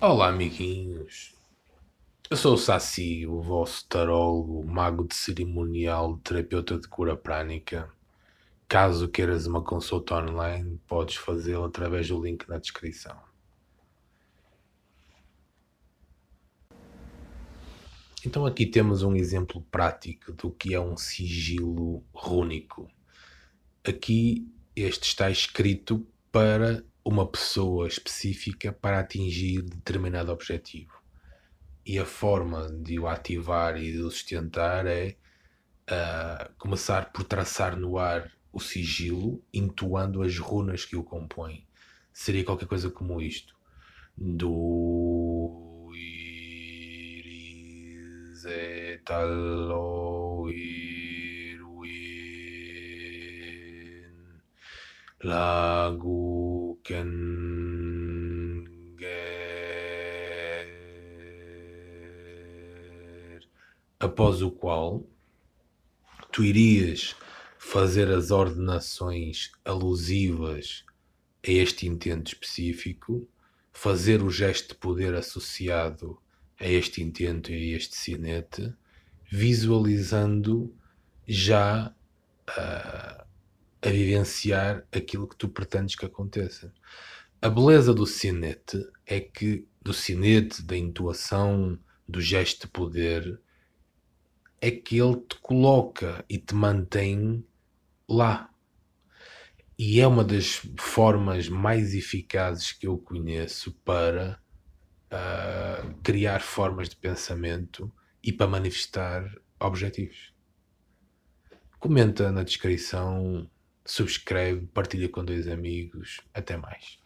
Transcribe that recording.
Olá, amiguinhos. Eu sou o Saci, o vosso tarólogo, mago de cerimonial, terapeuta de cura prânica. Caso queiras uma consulta online, podes fazê-lo através do link na descrição. Então aqui temos um exemplo prático do que é um sigilo rúnico. Aqui este está escrito para uma pessoa específica para atingir determinado objetivo. E a forma de o ativar e de o sustentar é uh, começar por traçar no ar o sigilo, intuando as runas que o compõem. Seria qualquer coisa como isto. Do iris iruin lago após o qual tu irias fazer as ordenações alusivas a este intento específico, fazer o gesto de poder associado a este intento e a este sinete, visualizando já uh, a vivenciar aquilo que tu pretendes que aconteça. A beleza do sinete é que, do sinete, da intuação, do gesto de poder, é que ele te coloca e te mantém lá. E é uma das formas mais eficazes que eu conheço para uh, criar formas de pensamento e para manifestar objetivos. Comenta na descrição subscreve, partilha com dois amigos. Até mais.